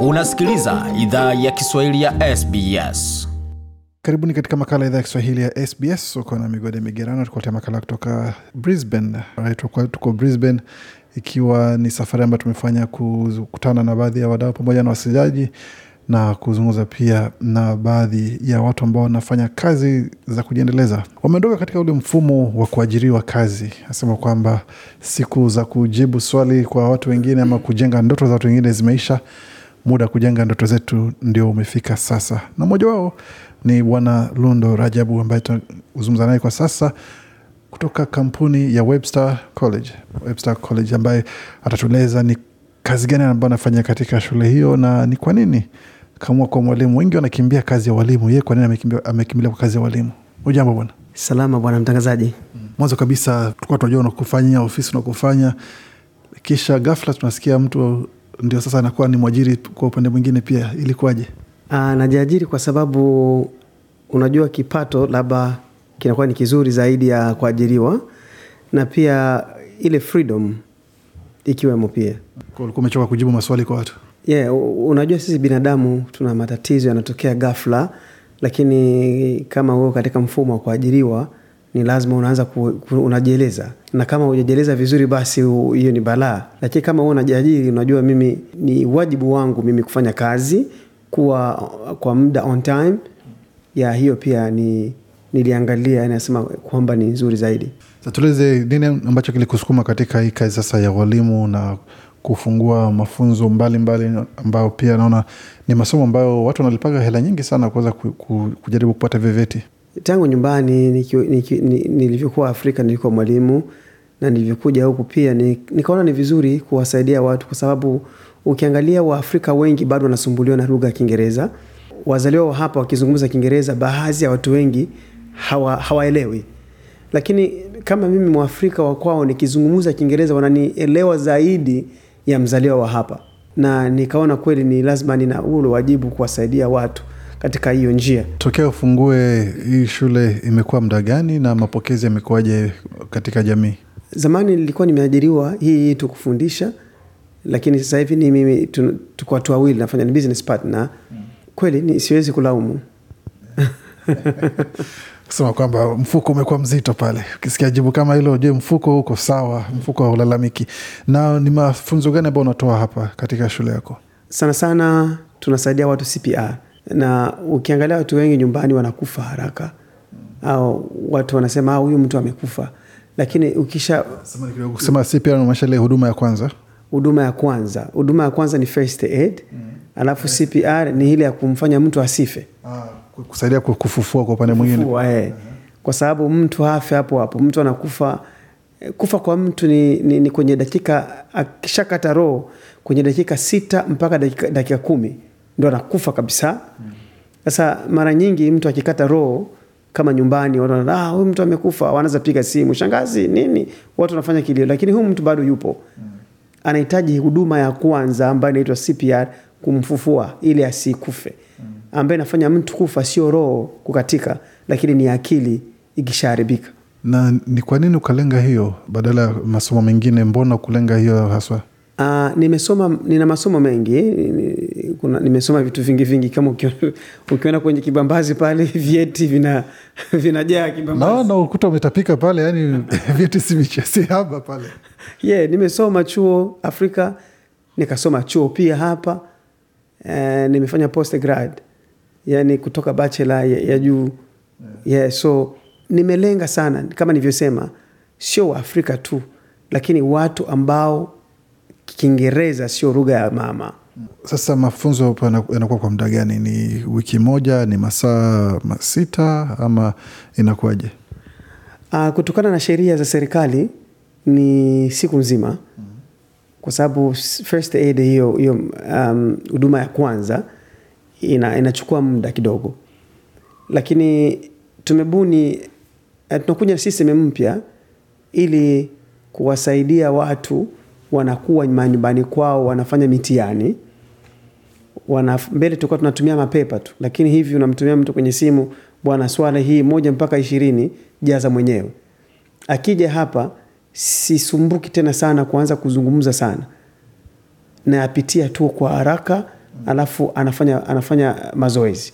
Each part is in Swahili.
Unasikiliza idhaa ya Kiswahili ya SBS. Karibuni katika makala idhaa ya Kiswahili ya SBS. Uko na migode migerano, tukuletea makala kutoka Brisbane. Tuko, Brisbane ikiwa ni safari ambayo tumefanya kukutana na baadhi ya wadau pamoja na wasikilizaji na kuzungumza pia na baadhi ya watu ambao wanafanya kazi za kujiendeleza. Wameondoka katika ule mfumo wa kuajiriwa kazi, asema kwamba siku za kujibu swali kwa watu wengine ama kujenga ndoto za watu wengine zimeisha. Muda wa kujenga ndoto zetu ndio umefika sasa, na mmoja wao ni Bwana Lundo Rajabu ambaye tunazungumza naye kwa sasa kutoka kampuni ya Webster College, Webster College ambaye atatueleza ni kazi gani ambayo anafanya katika shule hiyo na ni kwa nini kamua kwa mwalimu. Wengi wanakimbia kazi ya walimu, yeye kwa nini amekimbia, amekimbilia kwa kazi ya walimu? Ujambo bwana. Salama bwana mtangazaji. Mwanzo kabisa tulikuwa tunajua unakufanyia ofisi unakufanya, kisha ghafla tunasikia mtu ndio sasa anakuwa ni mwajiri kwa upande mwingine pia, ilikuwaje? Ah, najiajiri kwa sababu unajua kipato labda kinakuwa ni kizuri zaidi ya kuajiriwa na pia ile freedom ikiwemo pia ulikuwa umechoka kujibu maswali kwa watu? yeah, unajua sisi binadamu tuna matatizo yanatokea ghafla, lakini kama huo katika mfumo wa kuajiriwa ni lazima unaanza unajieleza na kama hujajieleza vizuri basi hiyo ni balaa. Lakini kama wewe unajiajiri, unajua mimi ni wajibu wangu mimi kufanya kazi kuwa kwa muda on time ya hiyo pia ni niliangalia, inasema kwamba ni nzuri zaidi. Tueleze nini ambacho kilikusukuma katika hii kazi sasa ya walimu na kufungua mafunzo mbalimbali mbali, ambayo pia naona ni masomo ambayo watu wanalipaga hela nyingi sana kuweza ku, ku, kujaribu kupata vyoveti. Tangu nyumbani nilivyokuwa Afrika nilikuwa mwalimu na nilivyokuja huku pia nikaona ni vizuri kuwasaidia watu kwa sababu ukiangalia Waafrika wengi bado wanasumbuliwa na lugha ya Kiingereza. Wazaliwa wa hapa wakizungumza Kiingereza, baadhi ya watu wengi hawa, hawaelewi, lakini kama mimi Mwafrika wa kwao nikizungumza Kiingereza wananielewa zaidi ya mzaliwa wa hapa, na nikaona kweli ni lazima nina ule wajibu kuwasaidia watu katika hiyo njia. Tokea ufungue hii shule imekuwa muda gani na mapokezi yamekuwaje katika jamii? Zamani nilikuwa nimeajiriwa hii tu kufundisha, lakini sasa hivi ni mimi tuko watu wawili, nafanya ni business partner. Kweli ni siwezi kulaumu. kusema kwamba mfuko umekuwa mzito pale. Ukisikia jibu kama hilo, ujue mfuko uko sawa? Mfuko haulalamiki. Na ni mafunzo gani ambayo unatoa hapa katika shule yako? Sana sana tunasaidia watu CPR, na ukiangalia watu wengi nyumbani wanakufa haraka, au watu wanasema "Ah, huyu mtu amekufa, lakini ukisha Kusema CPR inamaanisha ile huduma ya kwanza. huduma ya kwanza, huduma ya kwanza ni first aid, alafu CPR ni ile ya kumfanya mtu asife. kusaidia kufufua kwa upande mwingine. Eh. Kwa sababu mtu hafe hapo hapo, mtu anakufa. eh, Kufa kwa mtu ni, ni, ni kwenye dakika akishakata roho kwenye dakika sita mpaka dakika, dakika kumi ndo anakufa kabisa. Sasa mara nyingi mtu akikata roho kama nyumbani, watu wanaona ah, huyu mtu amekufa, wanaanza piga simu, shangazi, nini, watu wanafanya kilio, lakini huyu mtu bado yupo anahitaji huduma ya kwanza ambayo inaitwa CPR kumfufua ili asikufe, ambaye inafanya mtu kufa sio roho kukatika, lakini ni akili ikishaharibika. Na ni kwa nini ukalenga hiyo badala ya masomo mengine? Mbona kulenga hiyo haswa? Uh, nimesoma nina masomo mengi kuna, nimesoma vitu vingi vingi kama ukio- ukiona kwenye kibambazi pale vyeti vina vinajaa kibambazi. Naona ukuta umetapika pale, yani vyeti si miche- si pale. yeah, nimesoma chuo Afrika, nikasoma chuo pia hapa e, nimefanya post grad, yani kutoka bachelor ya, ya juu yeah, so nimelenga sana kama nilivyosema, sio Waafrika tu, lakini watu ambao Kiingereza sio lugha ya mama. Sasa mafunzo yanakuwa kwa muda gani? Ni wiki moja, ni masaa masita ama inakuwaje? Uh, kutokana na sheria za serikali ni siku nzima kwa sababu first aid hiyo hiyo um, huduma ya kwanza ina, inachukua muda kidogo, lakini tumebuni uh, tunakuja na system mpya ili kuwasaidia watu wanakuwa manyumbani kwao wanafanya mitihani wana mbele tulikuwa tunatumia mapepa tu, lakini hivi unamtumia mtu kwenye simu, bwana, swala hii moja mpaka ishirini jaza mwenyewe. Akija hapa sisumbuki tena sana kuanza kuzungumza sana, nayapitia tu kwa haraka alafu anafanya, anafanya mazoezi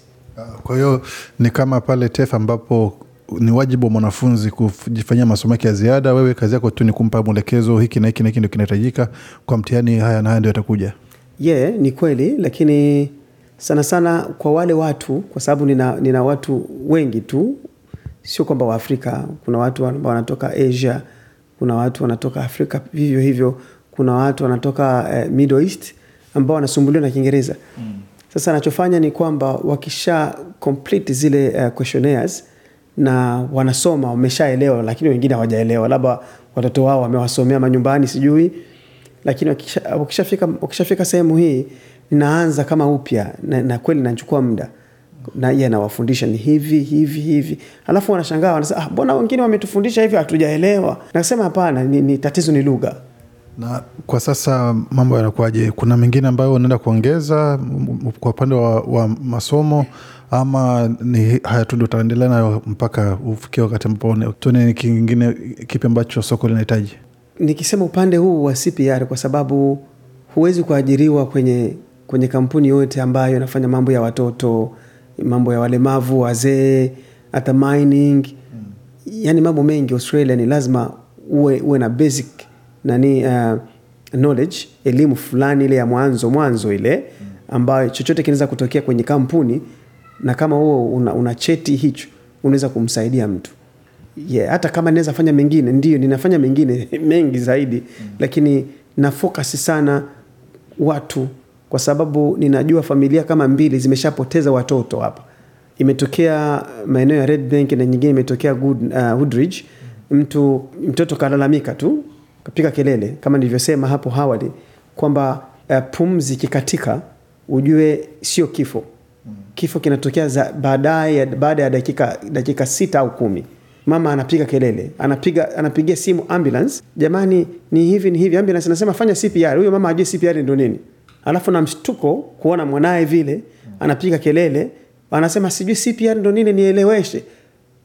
Kwa hiyo ni kama pale TEF ambapo ni wajibu wa mwanafunzi kujifanyia masomo yake ya ziada. Wewe kazi yako tu ni kumpa mwelekezo, hiki na hiki na hiki ndio kinahitajika kwa mtihani, haya na haya ndio yatakuja. Ye yeah, ni kweli lakini sana sana kwa wale watu kwa sababu nina, nina watu wengi tu sio kwamba waafrika kuna watu ambao wanatoka asia kuna watu wanatoka afrika vivyo hivyo kuna watu wanatoka eh, middle east ambao wanasumbuliwa na kiingereza mm. sasa anachofanya ni kwamba wakisha complete zile uh, questionnaires na wanasoma wameshaelewa lakini wengine hawajaelewa labda watoto wao wamewasomea manyumbani sijui lakini wakishafika wakishafika sehemu hii ninaanza kama upya na, na kweli nachukua muda na yeye anawafundisha ni hivi hivi hivi alafu wanashangaa wanasema ah, mbona wengine wametufundisha hivi hatujaelewa nasema hapana ni, ni tatizo ni lugha Na kwa sasa mambo yanakuwaje? Kuna mengine ambayo unaenda kuongeza kwa upande wa, wa masomo ama ni haya tu ndio utaendelea nayo mpaka ufikie wakati ambapo tuone kingine kipi ambacho soko linahitaji? Nikisema upande huu wa CPR kwa sababu huwezi kuajiriwa kwenye kwenye kampuni yote ambayo inafanya mambo ya watoto, mambo ya walemavu, wazee, hata mining. Mm. yani mambo mengi Australia ni lazima uwe, uwe na basic nani uh, knowledge, elimu fulani ile ya mwanzo mwanzo ile ambayo chochote kinaweza kutokea kwenye kampuni, na kama huo una, una cheti hicho unaweza kumsaidia mtu yeah, hata kama naweza fanya mengine ndio ninafanya mengine mengi zaidi mm. lakini na focus sana watu kwa sababu ninajua familia kama mbili zimeshapoteza watoto hapa. Imetokea maeneo ya Red Bank na nyingine imetokea Good, uh, Woodridge. Mtu mtoto kalalamika tu kapiga kelele kama nilivyosema hapo awali kwamba uh, pumzi ikikatika ujue sio kifo. Kifo kinatokea baada ya dakika, dakika sita au kumi mama anapiga kelele anapiga anapigia simu ambulance. Jamani ni hivi ni hivi. Ambulance anasema fanya cpr huyo mama ajue cpr ndio nini. Alafu na mshtuko kuona mwanaye vile anapiga kelele. Anasema sijui cpr ndio nini nieleweshe.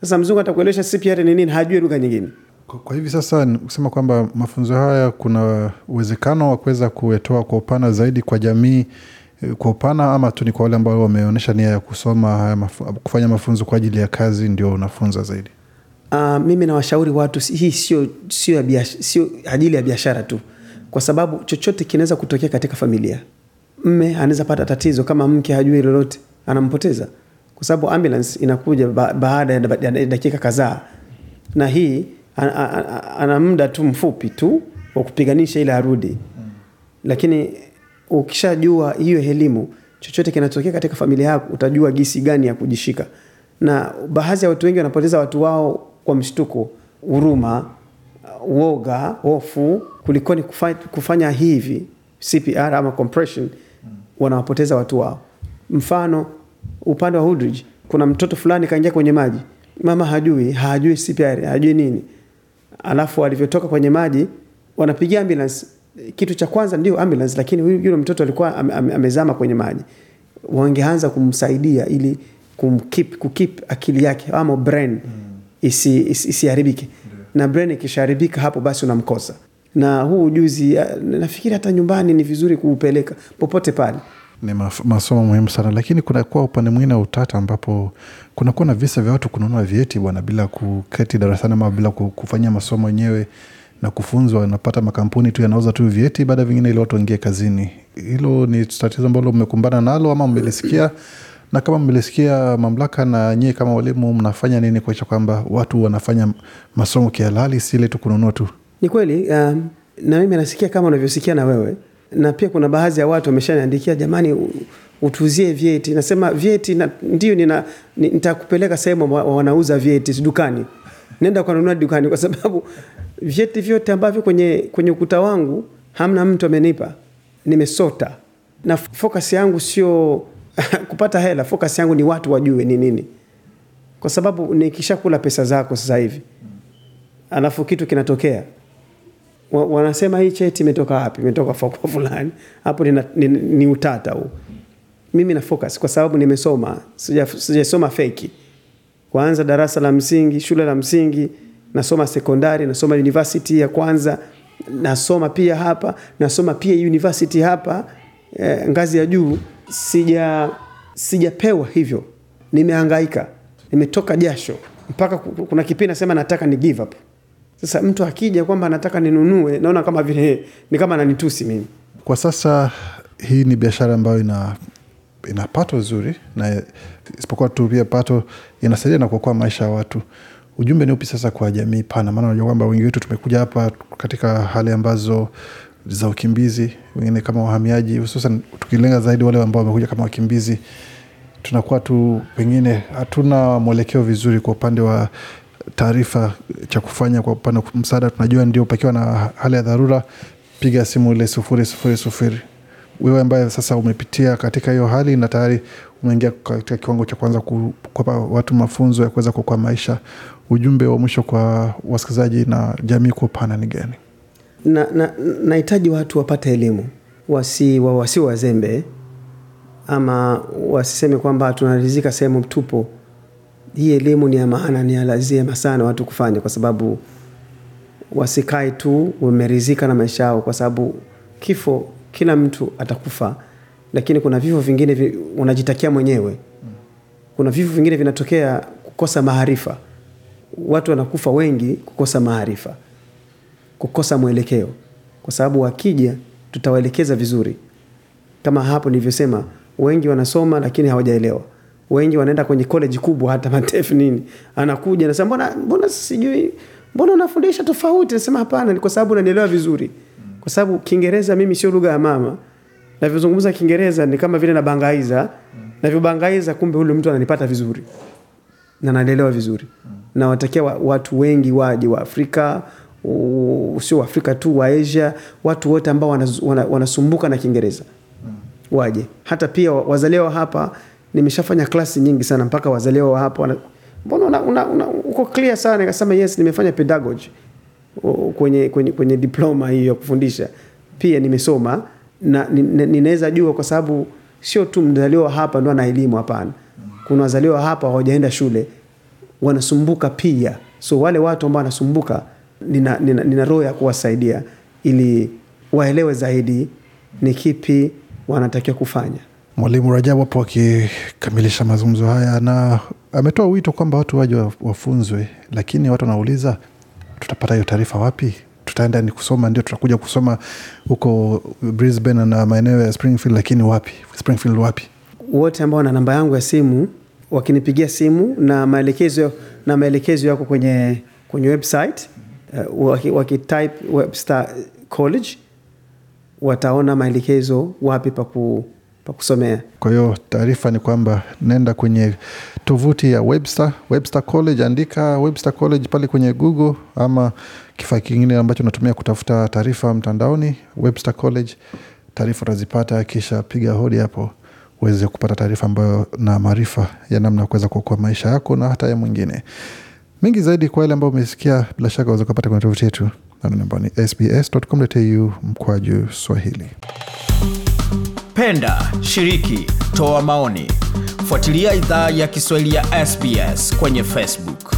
Sasa mzungu atakuelewesha cpr ni nini hajui lugha nyingine. Kwa, hivi sasa kusema kwamba mafunzo haya kuna uwezekano wa kuweza kuetoa kwa upana zaidi kwa jamii eh, kwa upana ama tu ni kwa wale ambao wameonyesha nia ya kusoma haya kufanya mafunzo kwa ajili ya kazi ndio unafunza zaidi? Uh, mimi nawashauri watu hii sio sio sio ajili ya biashara tu, kwa sababu chochote kinaweza kutokea katika familia. Mme anaweza pata tatizo kama mke hajui lolote, anampoteza. Kwa sababu ambulance inakuja ba baada ya dakika kadhaa, na hii ana- ana ana muda tu mfupi tu wa kupiganisha ili arudi. Lakini ukishajua hiyo elimu chochote kinatokea katika familia yako utajua gisi gani ya kujishika. Na baadhi ya watu wengi wanapoteza watu wao kwa mshtuko huruma woga, hofu kulikoni kufanya, kufanya hivi cpr ama compression wanawapoteza watu wao. Mfano upande wa Hoodridge kuna mtoto fulani kaingia kwenye maji. Mama hajui hajui cpr hajui nini. Alafu alivyotoka kwenye maji wanapigia ambulance. Kitu cha kwanza ndio ambulance lakini yule mtoto alikuwa am, am, amezama kwenye maji. Wangeanza kumsaidia ili kumkeep, kukip akili yake ama brain. Mm. Isi, isi, isiharibike. Na brain ikishaharibika hapo basi unamkosa. Na huu ujuzi ah, nafikiri hata nyumbani ni vizuri kuupeleka popote pale. Ni masomo muhimu sana. Lakini kunakuwa upande mwingine wa utata ambapo kunakuwa na visa vya watu kununua vyeti bwana bila kuketi darasani ama bila kufanyia masomo wenyewe na kufunzwa napata makampuni tu yanauza tu vyeti baada vingine ili watu waingie kazini. Hilo ni tatizo ambalo mmekumbana nalo ama mmelisikia na kama mmelisikia mamlaka na nyie kama walimu mnafanya nini kuakisha kwamba watu wanafanya masomo kihalali si ile tu kununua tu? Ni kweli um, na mimi nasikia kama unavyosikia na wewe, na pia kuna baadhi ya watu wameshaniandikia, jamani, utuzie vyeti. Nasema vyeti na, ndio nitakupeleka sehemu wanauza vyeti dukani, nenda ukanunua dukani, kwa sababu vyeti vyote ambavyo kwenye, kwenye ukuta wangu hamna mtu amenipa, nimesota. Na focus yangu sio kupata hela, focus yangu ni watu wajue ni nini, kwa sababu nikishakula pesa zako sasa hivi alafu kitu kinatokea wa, wanasema hii cheti imetoka wapi? Imetoka kwa fulani. Hapo ni, ni, ni utata huu. Mimi na focus kwa sababu nimesoma, sijasoma feki. Kwanza darasa la msingi, shule la msingi, nasoma sekondari, nasoma university ya kwanza, nasoma pia hapa, nasoma pia university hapa eh, ngazi ya juu. Sija sijapewa hivyo. Nimehangaika. Nimetoka jasho. Mpaka kuna kipindi nasema nataka ni give up. Sasa mtu akija kwamba anataka ninunue naona kama vile ni kama ananitusi mimi. Kwa sasa hii ni biashara ambayo ina ina pato zuri na isipokuwa tu pia pato inasaidia na kuokoa maisha ya watu. Ujumbe ni upi sasa kwa jamii pana? Maana unajua kwamba wengi wetu tumekuja hapa katika hali ambazo za ukimbizi, wengine kama wahamiaji, hususan tukilenga zaidi wale ambao wamekuja kama wakimbizi, tunakuwa tu pengine hatuna mwelekeo vizuri kwa upande wa taarifa cha kufanya kwa upande msaada. Tunajua ndio pakiwa na hali ya dharura, piga simu ile sufuri sufuri sufuri. Wewe ambaye sasa umepitia katika hiyo hali na tayari umeingia katika kiwango cha kwanza ku- kuwapa watu mafunzo ya kuweza kuokoa maisha, ujumbe wa mwisho kwa wasikilizaji na jamii kwa upana ni gani? Na na- nahitaji watu wapate elimu wasi wa- wasi wazembe ama wasiseme kwamba tunarizika sehemu tupo. Hii elimu ni ya maana ni ya lazima sana watu kufanya kwa sababu wasikae tu wamerizika na maisha yao kwa sababu kifo kila mtu atakufa lakini kuna vifo vingine vi, unajitakia mwenyewe. Kuna vifo vingine vinatokea kukosa maarifa. Watu wanakufa wengi kukosa maarifa kukosa mwelekeo. Kwa sababu wakija tutawaelekeza vizuri. Kama hapo nilivyosema wengi wanasoma lakini hawajaelewa. Wengi wanaenda kwenye college kubwa hata matef nini. Anakuja nasema mbona mbona sijui mbona unafundisha tofauti? Nasema hapana ni kwa sababu unanielewa vizuri. Kwa sababu kiingereza mimi sio lugha ya mama. Navyozungumza kiingereza ni kama vile nabangaiza. Navyobangaiza kumbe ule mtu ananipata vizuri. Na nanielewa vizuri. Nawatakia watu wengi waje wa Afrika sio Waafrika tu wa Asia watu wote ambao wanasumbuka wana- wanasumbuka na Kiingereza. Waje. Hata pia wazaliwa hapa nimeshafanya klasi nyingi sana mpaka wazaliwa wa hapa wana, mbona una, una, una, uko clear sana? Nikasema yes nimefanya pedagogy. Kwenye, kwenye, kwenye diploma hiyo ya kufundisha. Pia nimesoma na ni- ni- ninaweza jua kwa sababu sio tu mzaliwa hapa ndo ana elimu hapana. Kuna wazaliwa hapa hawajaenda shule wanasumbuka pia. So wale watu ambao wanasumbuka nina, nina, nina roho ya kuwasaidia ili waelewe zaidi ni kipi wanatakiwa kufanya Mwalimu Rajabu hapo akikamilisha mazungumzo haya, na ametoa wito kwamba watu waje wafunzwe, lakini watu wanauliza tutapata hiyo taarifa wapi? Tutaenda ni kusoma, ndio tutakuja kusoma huko Brisbane na maeneo ya Springfield, lakini wapi? Springfield wapi? wote ambao wana namba yangu ya simu wakinipigia simu na maelekezo na maelekezo yako kwenye kwenye website uh, waki, Webster College wataona maelekezo wapi paku pa kusomea Kwa hiyo taarifa ni kwamba nenda kwenye tovuti ya Webster, Webster College, andika Webster College pale kwenye Google ama kifaa kingine ambacho unatumia kutafuta taarifa mtandaoni, Webster College, taarifa utazipata, kisha piga hodi hapo uweze kupata taarifa ambayo na maarifa ya namna ya kuweza kuokoa maisha yako na hata ya mwingine. Mengi zaidi kwa yale ambayo umesikia, bila shaka waweza kupata kwenye tovuti yetu ambao ni sbs.com.au mkwaju Swahili. Penda, shiriki, toa maoni. Fuatilia idhaa ya Kiswahili ya SBS kwenye Facebook.